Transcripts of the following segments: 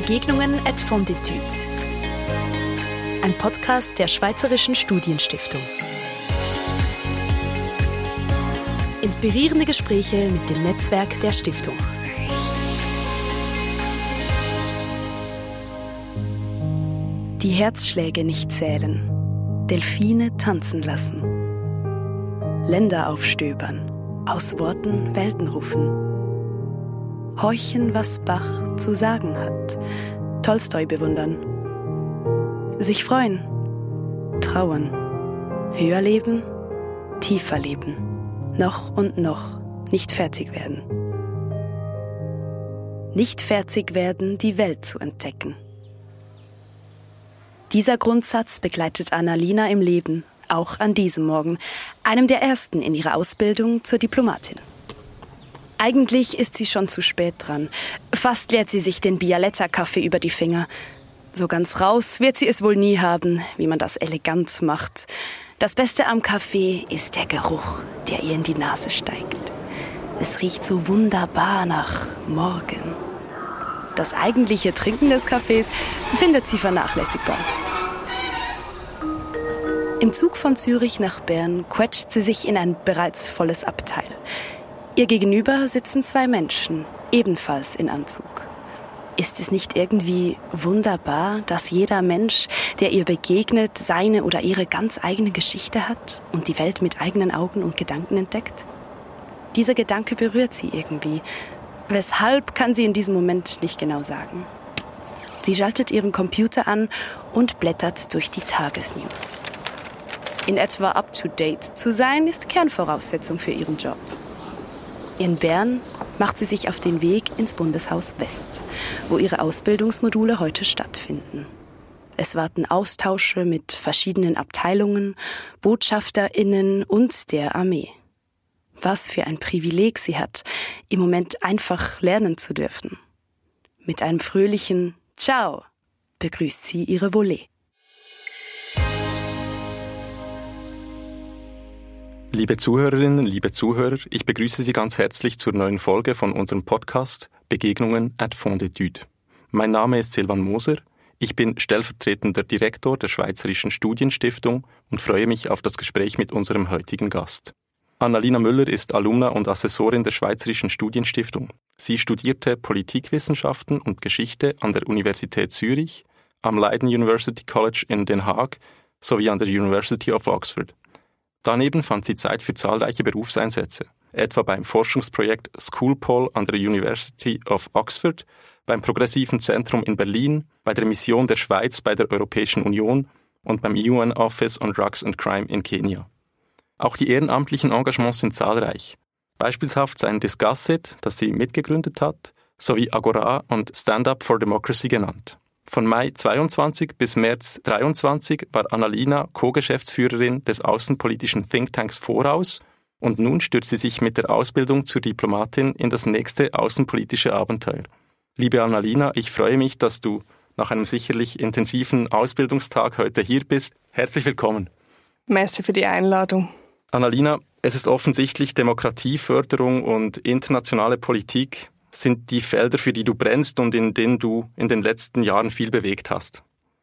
Begegnungen at Fonditude. Ein Podcast der Schweizerischen Studienstiftung. Inspirierende Gespräche mit dem Netzwerk der Stiftung. Die Herzschläge nicht zählen. Delfine tanzen lassen. Länder aufstöbern. Aus Worten Welten rufen horchen, was Bach zu sagen hat, Tolstoi bewundern, sich freuen, trauern, höher leben, tiefer leben, noch und noch. Nicht fertig werden. Nicht fertig werden, die Welt zu entdecken. Dieser Grundsatz begleitet Annalina im Leben, auch an diesem Morgen, einem der ersten in ihrer Ausbildung zur Diplomatin. Eigentlich ist sie schon zu spät dran. Fast leert sie sich den Bialetta-Kaffee über die Finger. So ganz raus wird sie es wohl nie haben, wie man das elegant macht. Das Beste am Kaffee ist der Geruch, der ihr in die Nase steigt. Es riecht so wunderbar nach Morgen. Das eigentliche Trinken des Kaffees findet sie vernachlässigbar. Im Zug von Zürich nach Bern quetscht sie sich in ein bereits volles Abteil. Ihr gegenüber sitzen zwei Menschen, ebenfalls in Anzug. Ist es nicht irgendwie wunderbar, dass jeder Mensch, der ihr begegnet, seine oder ihre ganz eigene Geschichte hat und die Welt mit eigenen Augen und Gedanken entdeckt? Dieser Gedanke berührt sie irgendwie. Weshalb kann sie in diesem Moment nicht genau sagen. Sie schaltet ihren Computer an und blättert durch die Tagesnews. In etwa up-to-date zu sein, ist Kernvoraussetzung für ihren Job. In Bern macht sie sich auf den Weg ins Bundeshaus West, wo ihre Ausbildungsmodule heute stattfinden. Es warten Austausche mit verschiedenen Abteilungen, Botschafterinnen und der Armee. Was für ein Privileg sie hat, im Moment einfach lernen zu dürfen. Mit einem fröhlichen Ciao begrüßt sie ihre Volée. Liebe Zuhörerinnen, liebe Zuhörer, ich begrüße Sie ganz herzlich zur neuen Folge von unserem Podcast Begegnungen at Fond d'études. Mein Name ist Silvan Moser, ich bin stellvertretender Direktor der Schweizerischen Studienstiftung und freue mich auf das Gespräch mit unserem heutigen Gast. Annalina Müller ist Alumna und Assessorin der Schweizerischen Studienstiftung. Sie studierte Politikwissenschaften und Geschichte an der Universität Zürich, am Leiden University College in Den Haag sowie an der University of Oxford. Daneben fand sie Zeit für zahlreiche Berufseinsätze, etwa beim Forschungsprojekt Schoolpoll an der University of Oxford, beim Progressiven Zentrum in Berlin, bei der Mission der Schweiz bei der Europäischen Union und beim UN Office on Drugs and Crime in Kenia. Auch die ehrenamtlichen Engagements sind zahlreich. Beispielshaft sein Disgussit, das sie mitgegründet hat, sowie Agora und Stand Up for Democracy genannt. Von Mai 22 bis März 23 war Annalina Co-Geschäftsführerin des außenpolitischen Thinktanks Voraus und nun stürzt sie sich mit der Ausbildung zur Diplomatin in das nächste außenpolitische Abenteuer. Liebe Annalina, ich freue mich, dass du nach einem sicherlich intensiven Ausbildungstag heute hier bist. Herzlich willkommen. Merci für die Einladung. Annalina, es ist offensichtlich Demokratieförderung und internationale Politik sind die Felder, für die du brennst und in denen du in den letzten Jahren viel bewegt hast.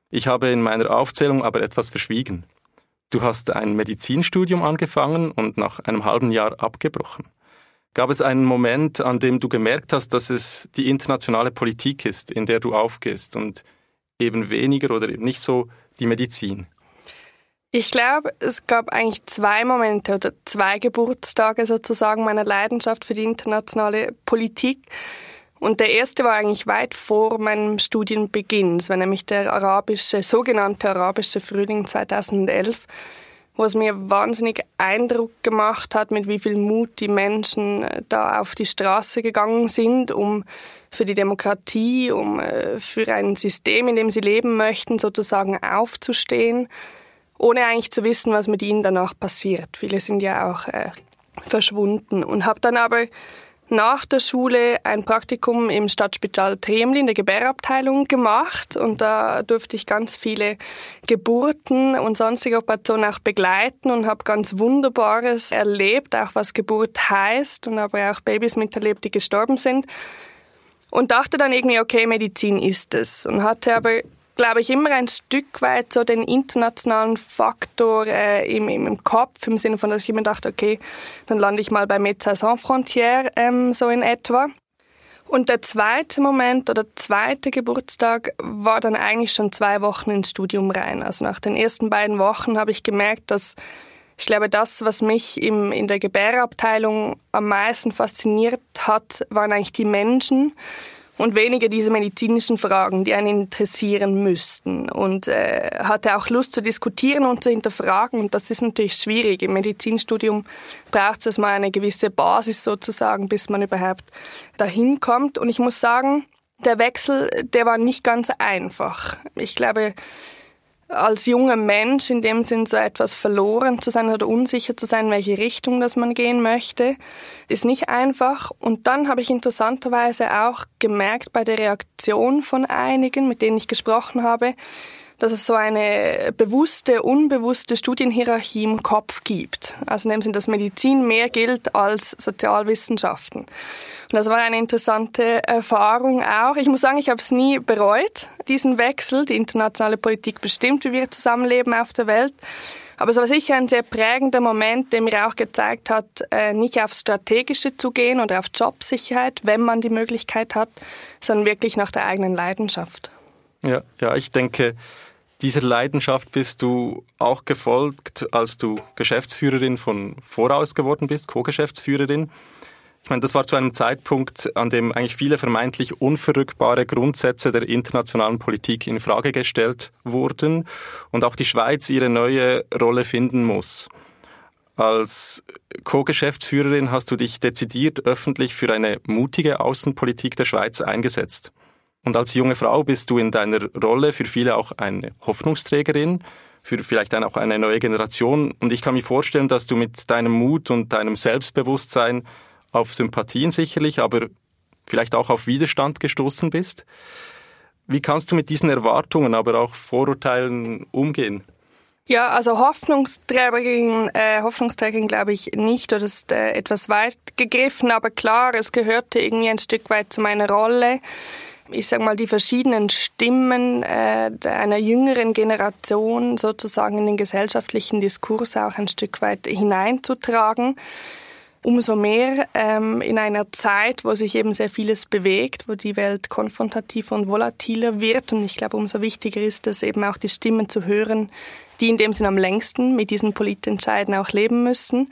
Ich habe in meiner Aufzählung aber etwas verschwiegen. Du hast ein Medizinstudium angefangen und nach einem halben Jahr abgebrochen. Gab es einen Moment, an dem du gemerkt hast, dass es die internationale Politik ist, in der du aufgehst und eben weniger oder eben nicht so die Medizin? Ich glaube, es gab eigentlich zwei Momente oder zwei Geburtstage sozusagen meiner Leidenschaft für die internationale Politik. Und der erste war eigentlich weit vor meinem Studienbeginn. Es war nämlich der arabische, sogenannte arabische Frühling 2011, wo es mir wahnsinnig Eindruck gemacht hat, mit wie viel Mut die Menschen äh, da auf die Straße gegangen sind, um für die Demokratie, um äh, für ein System, in dem sie leben möchten, sozusagen aufzustehen ohne eigentlich zu wissen, was mit ihnen danach passiert. Viele sind ja auch äh, verschwunden und habe dann aber nach der Schule ein Praktikum im Stadtspital Tremli in der Gebärabteilung gemacht und da durfte ich ganz viele Geburten und sonstige Operationen auch begleiten und habe ganz Wunderbares erlebt, auch was Geburt heißt und habe auch Babys miterlebt, die gestorben sind. und dachte dann irgendwie, okay, Medizin ist es. Und hatte aber, glaube ich, immer ein Stück weit so den internationalen Faktor äh, im, im, Kopf, im Sinne von, dass ich immer dachte, okay, dann lande ich mal bei Médecins Sans Frontières, ähm, so in etwa. Und der zweite Moment oder zweite Geburtstag war dann eigentlich schon zwei Wochen ins Studium rein. Also nach den ersten beiden Wochen habe ich gemerkt, dass ich glaube, das, was mich im, in der Gebärabteilung am meisten fasziniert hat, waren eigentlich die Menschen und weniger diese medizinischen Fragen, die einen interessieren müssten. Und äh, hatte auch Lust zu diskutieren und zu hinterfragen. Und das ist natürlich schwierig. Im Medizinstudium braucht es mal eine gewisse Basis sozusagen, bis man überhaupt dahin kommt. Und ich muss sagen, der Wechsel, der war nicht ganz einfach. Ich glaube, als junger Mensch in dem Sinn so etwas verloren zu sein oder unsicher zu sein, welche Richtung das man gehen möchte, ist nicht einfach. Und dann habe ich interessanterweise auch gemerkt bei der Reaktion von einigen, mit denen ich gesprochen habe, dass es so eine bewusste, unbewusste Studienhierarchie im Kopf gibt. Also in dem Sinne, dass Medizin mehr gilt als Sozialwissenschaften. Und das war eine interessante Erfahrung auch. Ich muss sagen, ich habe es nie bereut, diesen Wechsel. Die internationale Politik bestimmt, wie wir zusammenleben auf der Welt. Aber es war sicher ein sehr prägender Moment, der mir auch gezeigt hat, äh, nicht aufs Strategische zu gehen oder auf Jobsicherheit, wenn man die Möglichkeit hat, sondern wirklich nach der eigenen Leidenschaft. Ja, ja, ich denke, dieser Leidenschaft bist du auch gefolgt, als du Geschäftsführerin von Voraus geworden bist, Co-Geschäftsführerin. Ich meine, das war zu einem Zeitpunkt, an dem eigentlich viele vermeintlich unverrückbare Grundsätze der internationalen Politik in Frage gestellt wurden und auch die Schweiz ihre neue Rolle finden muss. Als Co-Geschäftsführerin hast du dich dezidiert öffentlich für eine mutige Außenpolitik der Schweiz eingesetzt. Und als junge Frau bist du in deiner Rolle für viele auch eine Hoffnungsträgerin, für vielleicht auch eine neue Generation. Und ich kann mir vorstellen, dass du mit deinem Mut und deinem Selbstbewusstsein auf Sympathien sicherlich, aber vielleicht auch auf Widerstand gestoßen bist. Wie kannst du mit diesen Erwartungen, aber auch Vorurteilen umgehen? Ja, also Hoffnungsträgerin, äh, Hoffnungsträgerin glaube ich nicht, oder ist äh, etwas weit gegriffen, aber klar, es gehörte irgendwie ein Stück weit zu meiner Rolle ich sage mal, die verschiedenen Stimmen äh, einer jüngeren Generation sozusagen in den gesellschaftlichen Diskurs auch ein Stück weit hineinzutragen. Umso mehr ähm, in einer Zeit, wo sich eben sehr vieles bewegt, wo die Welt konfrontativer und volatiler wird. Und ich glaube, umso wichtiger ist es eben auch die Stimmen zu hören, die in dem Sinn am längsten mit diesen Politentscheiden auch leben müssen.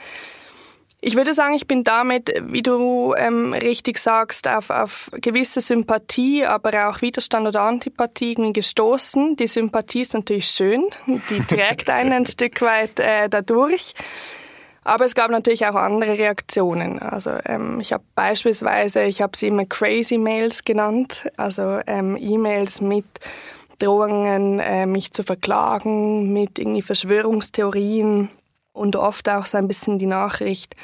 Ich würde sagen, ich bin damit, wie du ähm, richtig sagst, auf, auf gewisse Sympathie, aber auch Widerstand oder Antipathie gestoßen. Die Sympathie ist natürlich schön, die trägt einen ein Stück weit äh, dadurch. Aber es gab natürlich auch andere Reaktionen. Also ähm, ich habe beispielsweise, ich habe sie immer Crazy Mails genannt, also ähm, E-Mails mit Drohungen, äh, mich zu verklagen, mit irgendwie Verschwörungstheorien, und oft auch so ein bisschen die Nachricht,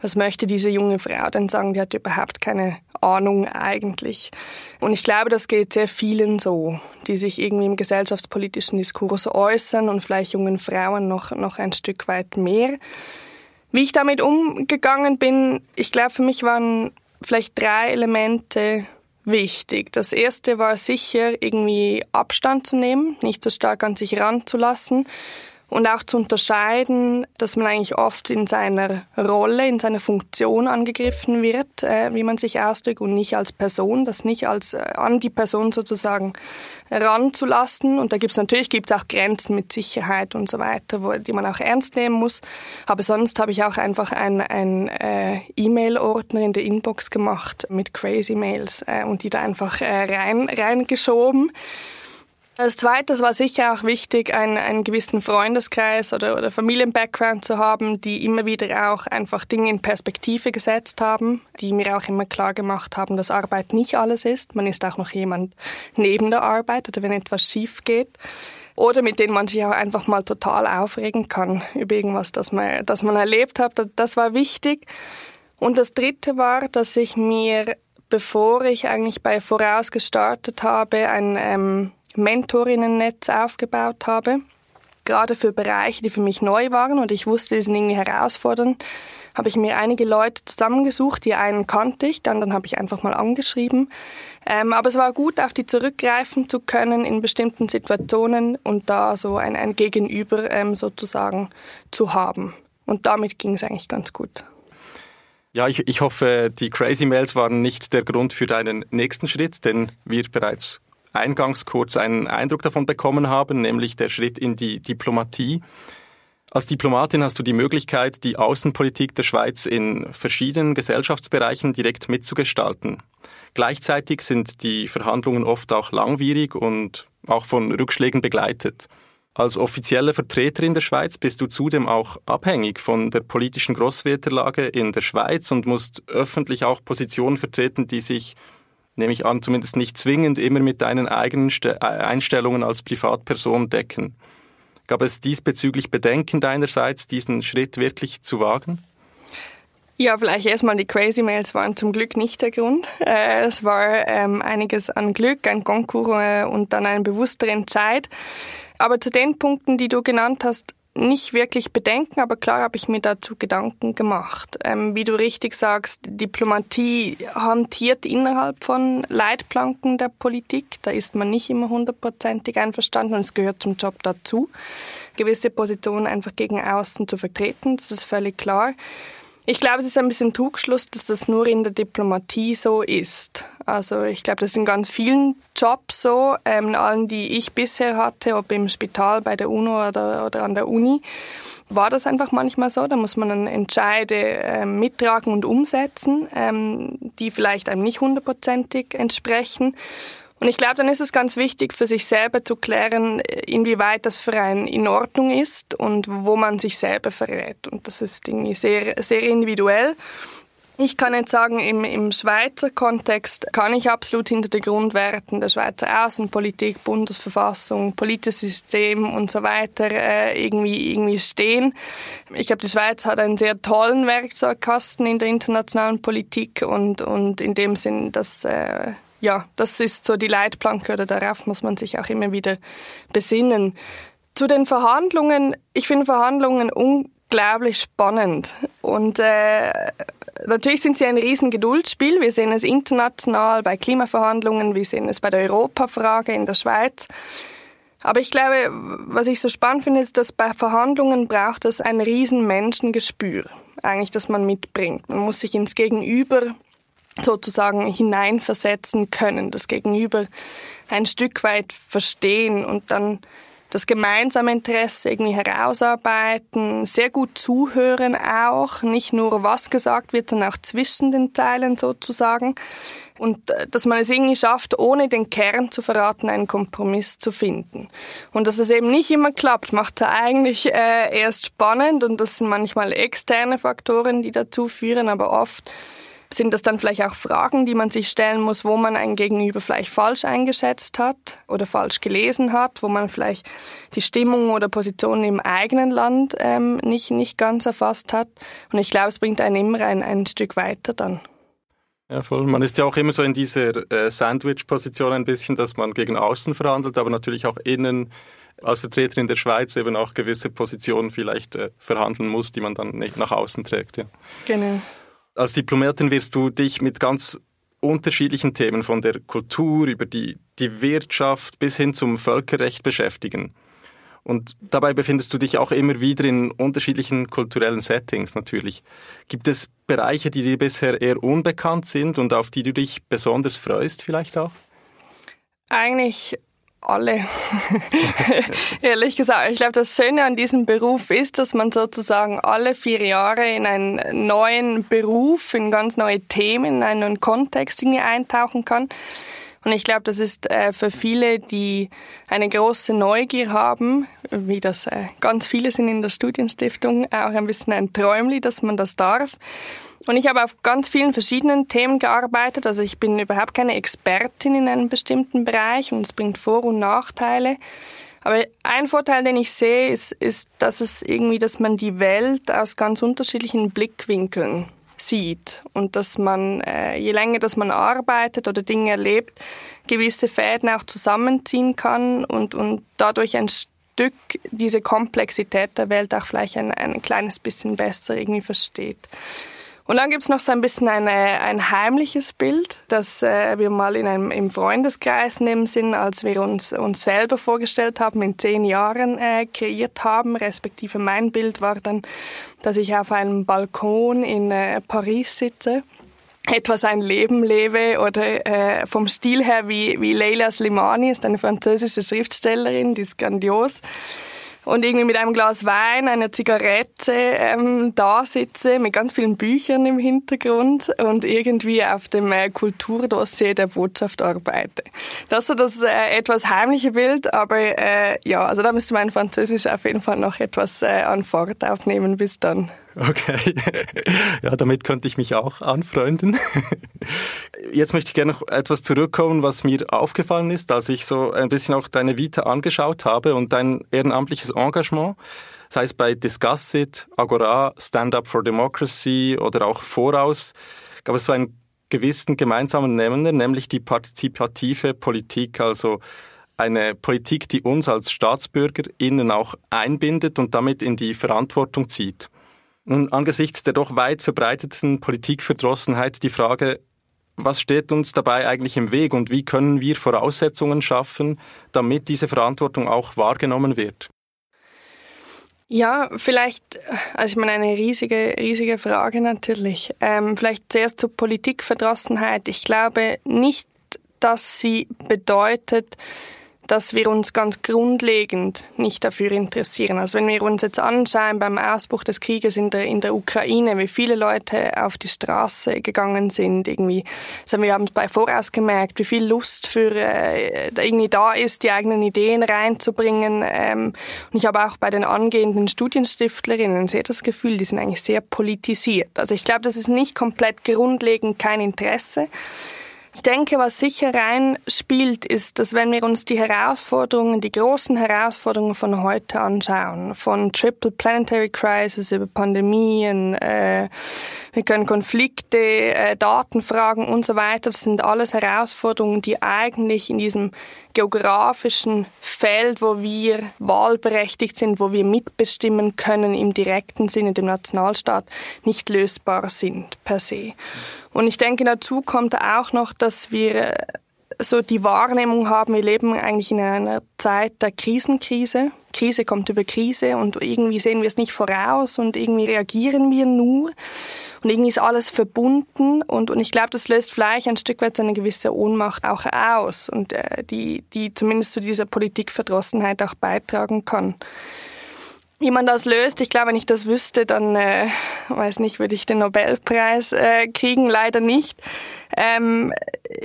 was möchte diese junge Frau denn sagen, die hat überhaupt keine Ahnung eigentlich. Und ich glaube, das geht sehr vielen so, die sich irgendwie im gesellschaftspolitischen Diskurs äußern und vielleicht jungen Frauen noch, noch ein Stück weit mehr. Wie ich damit umgegangen bin, ich glaube, für mich waren vielleicht drei Elemente wichtig. Das erste war sicher, irgendwie Abstand zu nehmen, nicht so stark an sich ranzulassen und auch zu unterscheiden, dass man eigentlich oft in seiner Rolle, in seiner Funktion angegriffen wird, äh, wie man sich ausdrückt und nicht als Person, das nicht als äh, an die Person sozusagen ranzulassen. Und da gibt es natürlich gibt's auch Grenzen mit Sicherheit und so weiter, wo, die man auch ernst nehmen muss. Aber sonst habe ich auch einfach ein, ein äh, E-Mail-Ordner in der Inbox gemacht mit Crazy Mails äh, und die da einfach äh, rein reingeschoben. Als zweites war sicher auch wichtig, einen, einen gewissen Freundeskreis oder, oder Familienbackground zu haben, die immer wieder auch einfach Dinge in Perspektive gesetzt haben, die mir auch immer klar gemacht haben, dass Arbeit nicht alles ist. Man ist auch noch jemand neben der Arbeit oder wenn etwas schief geht. Oder mit denen man sich auch einfach mal total aufregen kann über irgendwas, das man, das man erlebt hat. Das war wichtig. Und das dritte war, dass ich mir, bevor ich eigentlich bei Voraus gestartet habe, ein ähm, Mentorinnennetz aufgebaut habe. gerade für Bereiche, die für mich neu waren und ich wusste, die sind irgendwie herausfordernd, habe ich mir einige Leute zusammengesucht. Die einen kannte ich, dann, dann habe ich einfach mal angeschrieben. Ähm, aber es war gut, auf die zurückgreifen zu können in bestimmten Situationen und da so ein, ein Gegenüber ähm, sozusagen zu haben. Und damit ging es eigentlich ganz gut. Ja, ich, ich hoffe, die Crazy Mails waren nicht der Grund für deinen nächsten Schritt, denn wir bereits eingangs kurz einen Eindruck davon bekommen haben, nämlich der Schritt in die Diplomatie. Als Diplomatin hast du die Möglichkeit, die Außenpolitik der Schweiz in verschiedenen Gesellschaftsbereichen direkt mitzugestalten. Gleichzeitig sind die Verhandlungen oft auch langwierig und auch von Rückschlägen begleitet. Als offizielle Vertreterin der Schweiz bist du zudem auch abhängig von der politischen Großwetterlage in der Schweiz und musst öffentlich auch Positionen vertreten, die sich, nehme ich an, zumindest nicht zwingend immer mit deinen eigenen Einstellungen als Privatperson decken. Gab es diesbezüglich Bedenken deinerseits, diesen Schritt wirklich zu wagen? Ja, vielleicht erstmal die Crazy Mails waren zum Glück nicht der Grund. Äh, es war ähm, einiges an Glück, ein Konkurs äh, und dann ein bewusster Entscheid. Aber zu den Punkten, die du genannt hast, nicht wirklich bedenken, aber klar habe ich mir dazu Gedanken gemacht. Ähm, wie du richtig sagst, Diplomatie hantiert innerhalb von Leitplanken der Politik. Da ist man nicht immer hundertprozentig einverstanden und es gehört zum Job dazu, gewisse Positionen einfach gegen außen zu vertreten. Das ist völlig klar. Ich glaube, es ist ein bisschen Trugschluss, dass das nur in der Diplomatie so ist. Also ich glaube, das ist in ganz vielen Jobs so, ähm, in allen, die ich bisher hatte, ob im Spital, bei der UNO oder, oder an der Uni, war das einfach manchmal so. Da muss man dann Entscheide äh, mittragen und umsetzen, ähm, die vielleicht einem nicht hundertprozentig entsprechen. Und ich glaube, dann ist es ganz wichtig für sich selber zu klären, inwieweit das für einen in Ordnung ist und wo man sich selber verrät. Und das ist irgendwie sehr, sehr individuell. Ich kann jetzt sagen, im, im Schweizer Kontext kann ich absolut hinter den Grundwerten der Schweizer Außenpolitik, Bundesverfassung, politisches System und so weiter äh, irgendwie, irgendwie stehen. Ich glaube, die Schweiz hat einen sehr tollen Werkzeugkasten in der internationalen Politik und, und in dem Sinn, dass äh, ja, das ist so die Leitplanke oder darauf muss man sich auch immer wieder besinnen. Zu den Verhandlungen, ich finde Verhandlungen unglaublich spannend und äh, natürlich sind sie ein riesen Geduldsspiel. Wir sehen es international bei Klimaverhandlungen, wir sehen es bei der Europafrage in der Schweiz. Aber ich glaube, was ich so spannend finde, ist, dass bei Verhandlungen braucht es ein riesen eigentlich, das man mitbringt. Man muss sich ins Gegenüber sozusagen hineinversetzen können, das Gegenüber ein Stück weit verstehen und dann das gemeinsame Interesse irgendwie herausarbeiten, sehr gut zuhören auch, nicht nur was gesagt wird, sondern auch zwischen den Zeilen sozusagen. Und äh, dass man es irgendwie schafft, ohne den Kern zu verraten, einen Kompromiss zu finden. Und dass es eben nicht immer klappt, macht es eigentlich äh, erst spannend und das sind manchmal externe Faktoren, die dazu führen, aber oft sind das dann vielleicht auch Fragen, die man sich stellen muss, wo man ein Gegenüber vielleicht falsch eingeschätzt hat oder falsch gelesen hat, wo man vielleicht die Stimmung oder Position im eigenen Land ähm, nicht, nicht ganz erfasst hat. Und ich glaube, es bringt einen immer ein, ein Stück weiter dann. Ja, voll. Man ist ja auch immer so in dieser äh, Sandwich-Position ein bisschen, dass man gegen außen verhandelt, aber natürlich auch innen als Vertreterin der Schweiz eben auch gewisse Positionen vielleicht äh, verhandeln muss, die man dann nicht nach außen trägt. Ja. Genau. Als Diplomatin wirst du dich mit ganz unterschiedlichen Themen von der Kultur über die, die Wirtschaft bis hin zum Völkerrecht beschäftigen. Und dabei befindest du dich auch immer wieder in unterschiedlichen kulturellen Settings natürlich. Gibt es Bereiche, die dir bisher eher unbekannt sind und auf die du dich besonders freust vielleicht auch? Eigentlich alle. Ehrlich gesagt, ich glaube, das Schöne an diesem Beruf ist, dass man sozusagen alle vier Jahre in einen neuen Beruf, in ganz neue Themen, in einen Kontext eintauchen kann. Und ich glaube, das ist äh, für viele, die eine große Neugier haben, wie das äh, ganz viele sind in der Studienstiftung, auch ein bisschen ein Träumli, dass man das darf. Und ich habe auf ganz vielen verschiedenen Themen gearbeitet. Also ich bin überhaupt keine Expertin in einem bestimmten Bereich und es bringt Vor- und Nachteile. Aber ein Vorteil, den ich sehe, ist, ist, dass es irgendwie, dass man die Welt aus ganz unterschiedlichen Blickwinkeln sieht und dass man, äh, je länger dass man arbeitet oder Dinge erlebt, gewisse Fäden auch zusammenziehen kann und, und dadurch ein Stück diese Komplexität der Welt auch vielleicht ein, ein kleines bisschen besser irgendwie versteht. Und dann gibt's noch so ein bisschen eine, ein heimliches Bild, das äh, wir mal in einem im Freundeskreis neben sind, als wir uns, uns selber vorgestellt haben, in zehn Jahren äh, kreiert haben, respektive mein Bild war dann, dass ich auf einem Balkon in äh, Paris sitze etwas ein Leben lebe oder äh, vom Stil her wie, wie Leila Slimani ist eine französische Schriftstellerin, die ist grandios und irgendwie mit einem Glas Wein, einer Zigarette ähm, da sitze, mit ganz vielen Büchern im Hintergrund und irgendwie auf dem äh, Kulturdossier der Botschaft arbeite. Das ist so das äh, etwas heimliche Bild, aber äh, ja, also da müsste mein Französisch auf jeden Fall noch etwas äh, an Fahrt aufnehmen bis dann. Okay, ja, damit könnte ich mich auch anfreunden. Jetzt möchte ich gerne noch etwas zurückkommen, was mir aufgefallen ist, als ich so ein bisschen auch deine Vita angeschaut habe und dein ehrenamtliches Engagement, sei es bei Discuss It, Agora, Stand Up for Democracy oder auch Voraus, gab es so einen gewissen gemeinsamen Nenner, nämlich die partizipative Politik, also eine Politik, die uns als StaatsbürgerInnen auch einbindet und damit in die Verantwortung zieht. Nun, angesichts der doch weit verbreiteten Politikverdrossenheit die Frage, was steht uns dabei eigentlich im Weg und wie können wir Voraussetzungen schaffen, damit diese Verantwortung auch wahrgenommen wird? Ja, vielleicht, also ich meine, eine riesige, riesige Frage natürlich. Ähm, vielleicht zuerst zur Politikverdrossenheit. Ich glaube nicht, dass sie bedeutet, dass wir uns ganz grundlegend nicht dafür interessieren. Also wenn wir uns jetzt anschauen beim Ausbruch des Krieges in der, in der Ukraine, wie viele Leute auf die Straße gegangen sind, irgendwie, also wir haben es bei Voraus gemerkt, wie viel Lust für äh, irgendwie da ist, die eigenen Ideen reinzubringen. Ähm, und ich habe auch bei den angehenden Studienstiftlerinnen sehr das Gefühl, die sind eigentlich sehr politisiert. Also ich glaube, das ist nicht komplett grundlegend kein Interesse. Ich denke, was sicher reinspielt, ist, dass wenn wir uns die Herausforderungen, die großen Herausforderungen von heute anschauen, von Triple Planetary Crisis über Pandemien, äh, wir können Konflikte, äh, Datenfragen und so weiter, das sind alles Herausforderungen, die eigentlich in diesem geografischen Feld, wo wir wahlberechtigt sind, wo wir mitbestimmen können im direkten Sinne dem Nationalstaat, nicht lösbar sind per se. Und ich denke, dazu kommt auch noch, dass wir äh, so die Wahrnehmung haben, wir leben eigentlich in einer Zeit der Krisenkrise. Krise kommt über Krise und irgendwie sehen wir es nicht voraus und irgendwie reagieren wir nur und irgendwie ist alles verbunden und, und ich glaube, das löst vielleicht ein Stück weit so eine gewisse Ohnmacht auch aus und äh, die, die zumindest zu dieser Politikverdrossenheit auch beitragen kann. Wie man das löst, ich glaube, wenn ich das wüsste, dann, äh, weiß nicht, würde ich den Nobelpreis äh, kriegen, leider nicht. Ähm,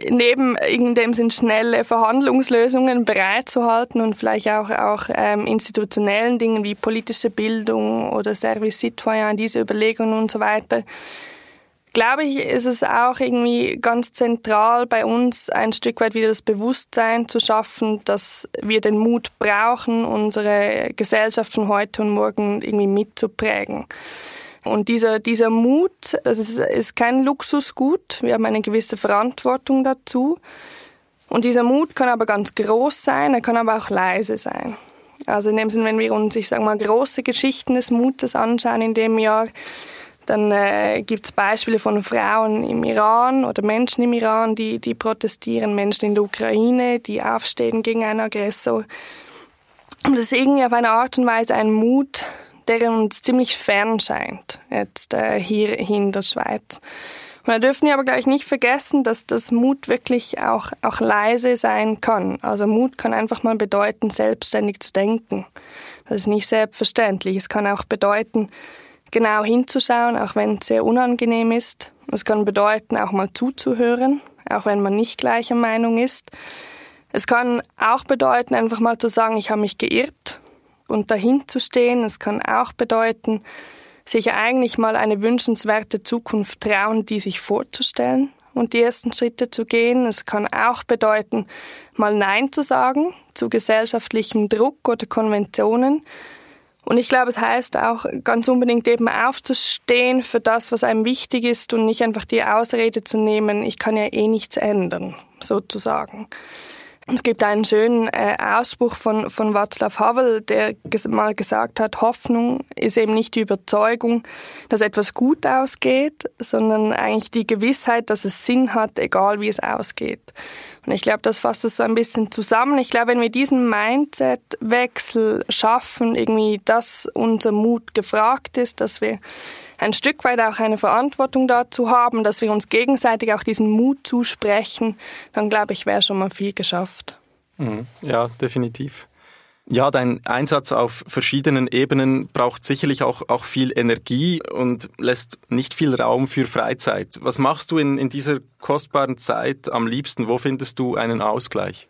neben in dem Sinn schnelle Verhandlungslösungen bereitzuhalten und vielleicht auch, auch ähm, institutionellen Dingen wie politische Bildung oder Service Citoyen, diese Überlegungen und so weiter, glaube ich, ist es auch irgendwie ganz zentral bei uns ein Stück weit wieder das Bewusstsein zu schaffen, dass wir den Mut brauchen, unsere Gesellschaft von heute und morgen irgendwie mitzuprägen. Und dieser, dieser Mut, das ist, ist kein Luxusgut. Wir haben eine gewisse Verantwortung dazu. Und dieser Mut kann aber ganz groß sein, er kann aber auch leise sein. Also in dem Sinne, wenn wir uns, ich sage mal, große Geschichten des Mutes anschauen in dem Jahr, dann äh, gibt es Beispiele von Frauen im Iran oder Menschen im Iran, die, die protestieren, Menschen in der Ukraine, die aufstehen gegen einen Aggressor. Und das ist irgendwie auf eine Art und Weise ein Mut, der uns ziemlich fern scheint, jetzt äh, hier, in der Schweiz. Und da dürfen wir aber gleich nicht vergessen, dass das Mut wirklich auch, auch leise sein kann. Also Mut kann einfach mal bedeuten, selbstständig zu denken. Das ist nicht selbstverständlich. Es kann auch bedeuten, genau hinzuschauen, auch wenn es sehr unangenehm ist. Es kann bedeuten, auch mal zuzuhören, auch wenn man nicht gleicher Meinung ist. Es kann auch bedeuten, einfach mal zu sagen, ich habe mich geirrt und dahin zu stehen. Es kann auch bedeuten, sich eigentlich mal eine wünschenswerte Zukunft trauen, die sich vorzustellen und die ersten Schritte zu gehen. Es kann auch bedeuten, mal Nein zu sagen zu gesellschaftlichem Druck oder Konventionen und ich glaube, es heißt auch ganz unbedingt eben aufzustehen für das, was einem wichtig ist und nicht einfach die Ausrede zu nehmen, ich kann ja eh nichts ändern, sozusagen. Es gibt einen schönen äh, Ausspruch von, von Václav Havel, der ges mal gesagt hat, Hoffnung ist eben nicht die Überzeugung, dass etwas gut ausgeht, sondern eigentlich die Gewissheit, dass es Sinn hat, egal wie es ausgeht. Und ich glaube, das fasst es so ein bisschen zusammen. Ich glaube, wenn wir diesen Mindset-Wechsel schaffen, irgendwie, dass unser Mut gefragt ist, dass wir ein Stück weit auch eine Verantwortung dazu haben, dass wir uns gegenseitig auch diesen Mut zusprechen, dann glaube ich, wäre schon mal viel geschafft. Mhm. Ja, definitiv. Ja, dein Einsatz auf verschiedenen Ebenen braucht sicherlich auch, auch viel Energie und lässt nicht viel Raum für Freizeit. Was machst du in, in dieser kostbaren Zeit am liebsten? Wo findest du einen Ausgleich?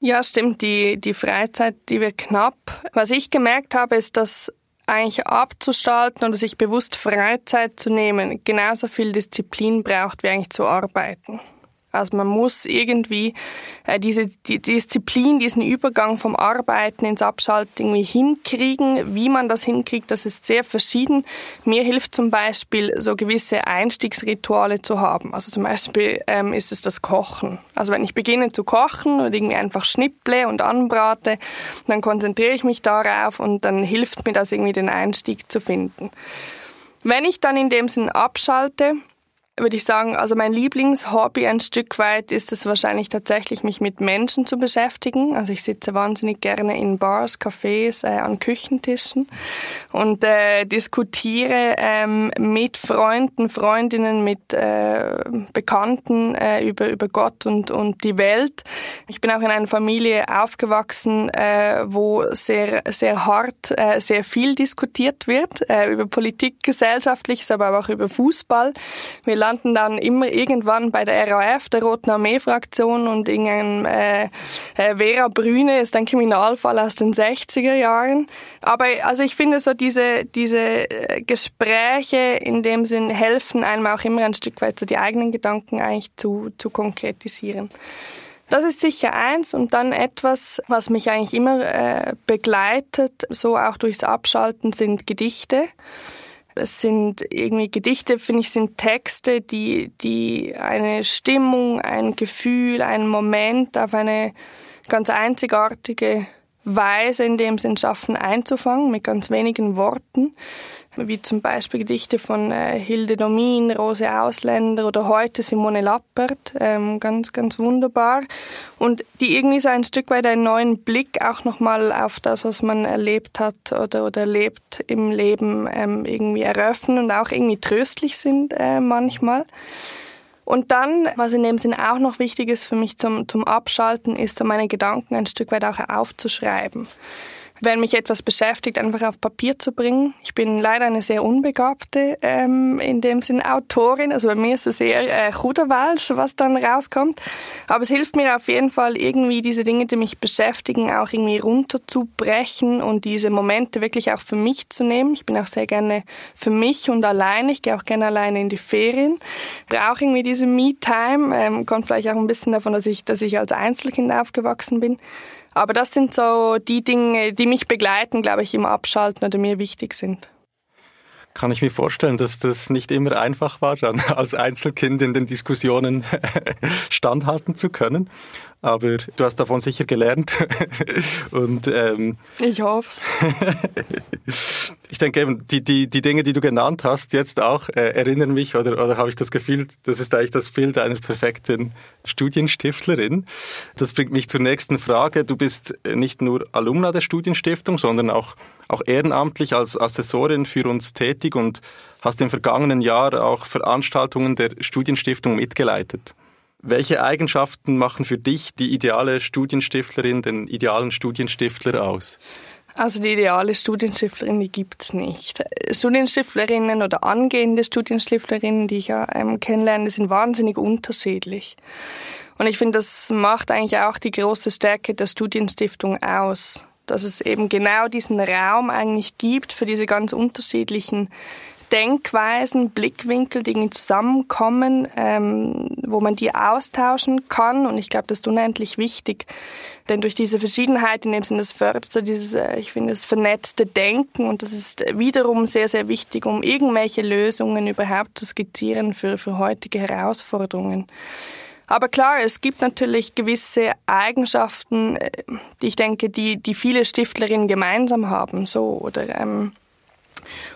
Ja, stimmt. Die, die Freizeit, die wird knapp. Was ich gemerkt habe, ist, dass eigentlich abzustalten oder sich bewusst Freizeit zu nehmen, genauso viel Disziplin braucht, wie eigentlich zu arbeiten. Also man muss irgendwie äh, diese die Disziplin, diesen Übergang vom Arbeiten ins Abschalten irgendwie hinkriegen. Wie man das hinkriegt, das ist sehr verschieden. Mir hilft zum Beispiel so gewisse Einstiegsrituale zu haben. Also zum Beispiel ähm, ist es das Kochen. Also wenn ich beginne zu kochen und irgendwie einfach schnipple und anbrate, dann konzentriere ich mich darauf und dann hilft mir das irgendwie den Einstieg zu finden. Wenn ich dann in dem Sinn abschalte, würde ich sagen, also mein Lieblingshobby ein Stück weit ist es wahrscheinlich tatsächlich, mich mit Menschen zu beschäftigen. Also ich sitze wahnsinnig gerne in Bars, Cafés, äh, an Küchentischen und äh, diskutiere ähm, mit Freunden, Freundinnen, mit äh, Bekannten äh, über, über Gott und, und die Welt. Ich bin auch in einer Familie aufgewachsen, äh, wo sehr, sehr hart, äh, sehr viel diskutiert wird, äh, über Politik, Gesellschaftliches, aber auch über Fußball. Wir landen dann immer irgendwann bei der RAF, der Roten Armee-Fraktion und irgendein äh, äh, Vera Brüne ist ein Kriminalfall aus den 60er Jahren. Aber also ich finde so diese, diese äh, Gespräche in dem Sinn helfen einem auch immer ein Stück weit so die eigenen Gedanken eigentlich zu, zu konkretisieren. Das ist sicher eins und dann etwas, was mich eigentlich immer äh, begleitet, so auch durchs Abschalten, sind Gedichte. Es sind irgendwie Gedichte, finde ich, sind Texte, die, die eine Stimmung, ein Gefühl, einen Moment auf eine ganz einzigartige Weise in dem Sinn schaffen einzufangen, mit ganz wenigen Worten wie zum Beispiel Gedichte von äh, Hilde Domin, Rose Ausländer oder heute Simone Lappert, ähm, ganz, ganz wunderbar. Und die irgendwie so ein Stück weit einen neuen Blick auch nochmal auf das, was man erlebt hat oder, oder erlebt im Leben ähm, irgendwie eröffnen und auch irgendwie tröstlich sind äh, manchmal. Und dann, was in dem Sinn auch noch wichtig ist für mich zum, zum Abschalten, ist so meine Gedanken ein Stück weit auch aufzuschreiben wenn mich etwas beschäftigt, einfach auf Papier zu bringen. Ich bin leider eine sehr unbegabte, ähm, in dem Sinn Autorin. Also bei mir ist es eher äh, Chuderwalsch, was dann rauskommt. Aber es hilft mir auf jeden Fall irgendwie diese Dinge, die mich beschäftigen, auch irgendwie runterzubrechen und diese Momente wirklich auch für mich zu nehmen. Ich bin auch sehr gerne für mich und alleine. Ich gehe auch gerne alleine in die Ferien. Brauche irgendwie diese Me-Time. Ähm, kommt vielleicht auch ein bisschen davon, dass ich, dass ich als Einzelkind aufgewachsen bin. Aber das sind so die Dinge, die mich begleiten, glaube ich, im Abschalten oder mir wichtig sind. Kann ich mir vorstellen, dass das nicht immer einfach war, dann als Einzelkind in den Diskussionen standhalten zu können aber du hast davon sicher gelernt. Und, ähm, ich hoffe Ich denke eben, die, die, die Dinge, die du genannt hast, jetzt auch, äh, erinnern mich oder, oder habe ich das Gefühl, das ist eigentlich das Bild einer perfekten Studienstiftlerin. Das bringt mich zur nächsten Frage. Du bist nicht nur Alumna der Studienstiftung, sondern auch, auch ehrenamtlich als Assessorin für uns tätig und hast im vergangenen Jahr auch Veranstaltungen der Studienstiftung mitgeleitet. Welche Eigenschaften machen für dich die ideale Studienstiftlerin, den idealen Studienstiftler aus? Also die ideale Studienstifterin, die gibt's nicht. Studienstiftlerinnen oder angehende Studienstiftlerinnen, die ich ja ähm, kennenlerne, sind wahnsinnig unterschiedlich. Und ich finde, das macht eigentlich auch die große Stärke der Studienstiftung aus. Dass es eben genau diesen Raum eigentlich gibt für diese ganz unterschiedlichen Denkweisen, Blickwinkel, die zusammenkommen, ähm, wo man die austauschen kann. Und ich glaube, das ist unendlich wichtig. Denn durch diese Verschiedenheit, in dem Sinne, das fördert so dieses, äh, ich finde, das vernetzte Denken. Und das ist wiederum sehr, sehr wichtig, um irgendwelche Lösungen überhaupt zu skizzieren für, für heutige Herausforderungen. Aber klar, es gibt natürlich gewisse Eigenschaften, äh, die ich denke, die, die viele Stiftlerinnen gemeinsam haben, so, oder, ähm,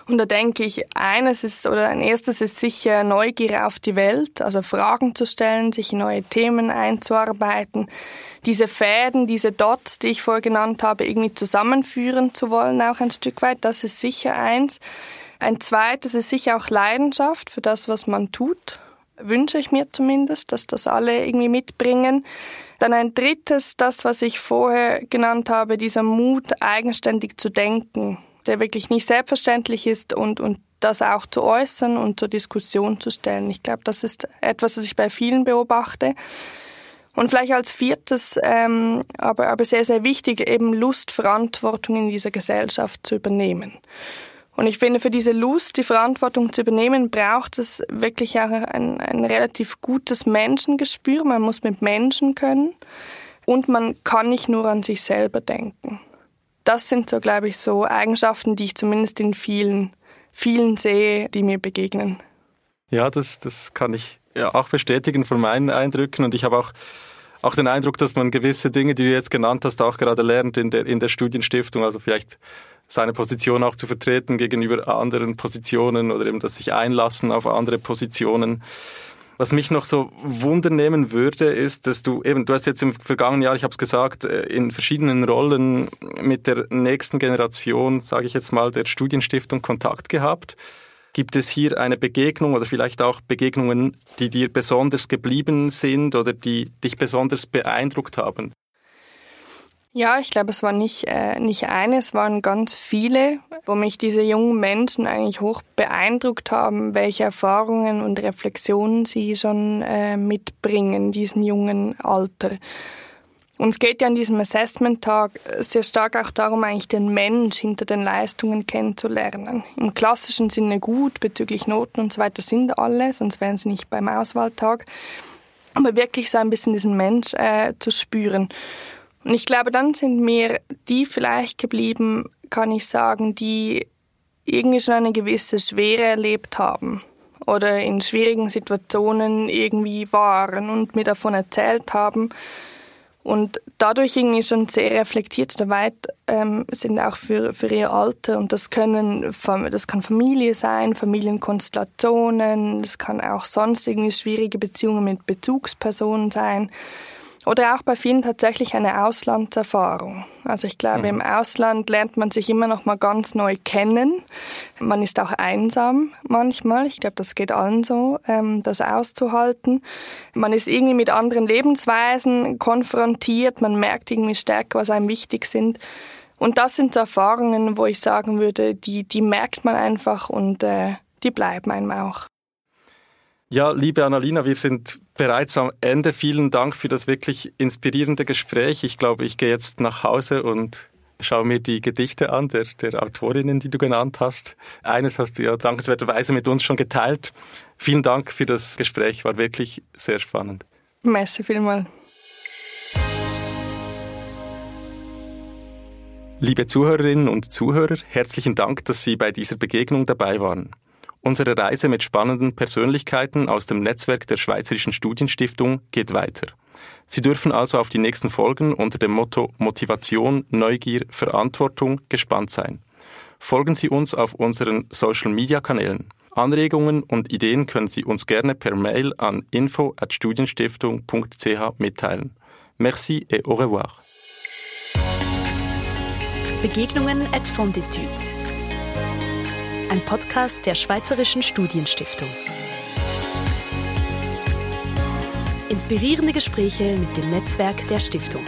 und da denke ich, eines ist, oder ein erstes ist sicher Neugier auf die Welt, also Fragen zu stellen, sich in neue Themen einzuarbeiten, diese Fäden, diese Dots, die ich vorher genannt habe, irgendwie zusammenführen zu wollen, auch ein Stück weit, das ist sicher eins. Ein zweites ist sicher auch Leidenschaft für das, was man tut. Wünsche ich mir zumindest, dass das alle irgendwie mitbringen. Dann ein drittes, das, was ich vorher genannt habe, dieser Mut, eigenständig zu denken der wirklich nicht selbstverständlich ist und, und das auch zu äußern und zur Diskussion zu stellen. Ich glaube, das ist etwas, was ich bei vielen beobachte. Und vielleicht als viertes, ähm, aber, aber sehr, sehr wichtig, eben Lust, Verantwortung in dieser Gesellschaft zu übernehmen. Und ich finde, für diese Lust, die Verantwortung zu übernehmen, braucht es wirklich auch ein, ein relativ gutes Menschengespür. Man muss mit Menschen können und man kann nicht nur an sich selber denken das sind so, glaube ich, so Eigenschaften, die ich zumindest in vielen, vielen sehe, die mir begegnen. Ja, das, das kann ich ja auch bestätigen von meinen Eindrücken und ich habe auch auch den Eindruck, dass man gewisse Dinge, die du jetzt genannt hast, auch gerade lernt in der, in der Studienstiftung, also vielleicht seine Position auch zu vertreten gegenüber anderen Positionen oder eben das sich einlassen auf andere Positionen. Was mich noch so wundernehmen würde, ist, dass du eben, du hast jetzt im vergangenen Jahr, ich habe es gesagt, äh, in verschiedenen Rollen mit der nächsten Generation, sage ich jetzt mal, der Studienstiftung Kontakt gehabt. Gibt es hier eine Begegnung oder vielleicht auch Begegnungen, die dir besonders geblieben sind oder die dich besonders beeindruckt haben? Ja, ich glaube, es war nicht, äh, nicht eine, es waren ganz viele, wo mich diese jungen Menschen eigentlich hoch beeindruckt haben, welche Erfahrungen und Reflexionen sie schon äh, mitbringen in diesem jungen Alter. Und es geht ja an diesem Assessment-Tag sehr stark auch darum, eigentlich den Mensch hinter den Leistungen kennenzulernen. Im klassischen Sinne gut, bezüglich Noten und so weiter sind alle, sonst wären sie nicht beim Auswahltag. Aber wirklich so ein bisschen diesen Mensch äh, zu spüren. Und ich glaube, dann sind mir die vielleicht geblieben, kann ich sagen, die irgendwie schon eine gewisse Schwere erlebt haben oder in schwierigen Situationen irgendwie waren und mir davon erzählt haben und dadurch irgendwie schon sehr reflektiert weit ähm, sind auch für, für ihr Alter und das können das kann Familie sein, Familienkonstellationen, das kann auch sonst irgendwie schwierige Beziehungen mit Bezugspersonen sein. Oder auch bei vielen tatsächlich eine Auslandserfahrung. Also ich glaube, mhm. im Ausland lernt man sich immer noch mal ganz neu kennen. Man ist auch einsam manchmal. Ich glaube, das geht allen so, ähm, das auszuhalten. Man ist irgendwie mit anderen Lebensweisen konfrontiert. Man merkt irgendwie stärker, was einem wichtig sind. Und das sind so Erfahrungen, wo ich sagen würde, die, die merkt man einfach und äh, die bleiben einem auch. Ja, liebe Annalina, wir sind bereits am Ende. Vielen Dank für das wirklich inspirierende Gespräch. Ich glaube, ich gehe jetzt nach Hause und schaue mir die Gedichte an, der, der Autorinnen, die du genannt hast. Eines hast du ja dankenswerterweise mit uns schon geteilt. Vielen Dank für das Gespräch, war wirklich sehr spannend. Merci vielmals. Liebe Zuhörerinnen und Zuhörer, herzlichen Dank, dass Sie bei dieser Begegnung dabei waren. Unsere Reise mit spannenden Persönlichkeiten aus dem Netzwerk der Schweizerischen Studienstiftung geht weiter. Sie dürfen also auf die nächsten Folgen unter dem Motto Motivation, Neugier, Verantwortung gespannt sein. Folgen Sie uns auf unseren Social-Media-Kanälen. Anregungen und Ideen können Sie uns gerne per Mail an info@studienstiftung.ch mitteilen. Merci et au revoir. Begegnungen at Fonditudes ein Podcast der Schweizerischen Studienstiftung. Inspirierende Gespräche mit dem Netzwerk der Stiftung.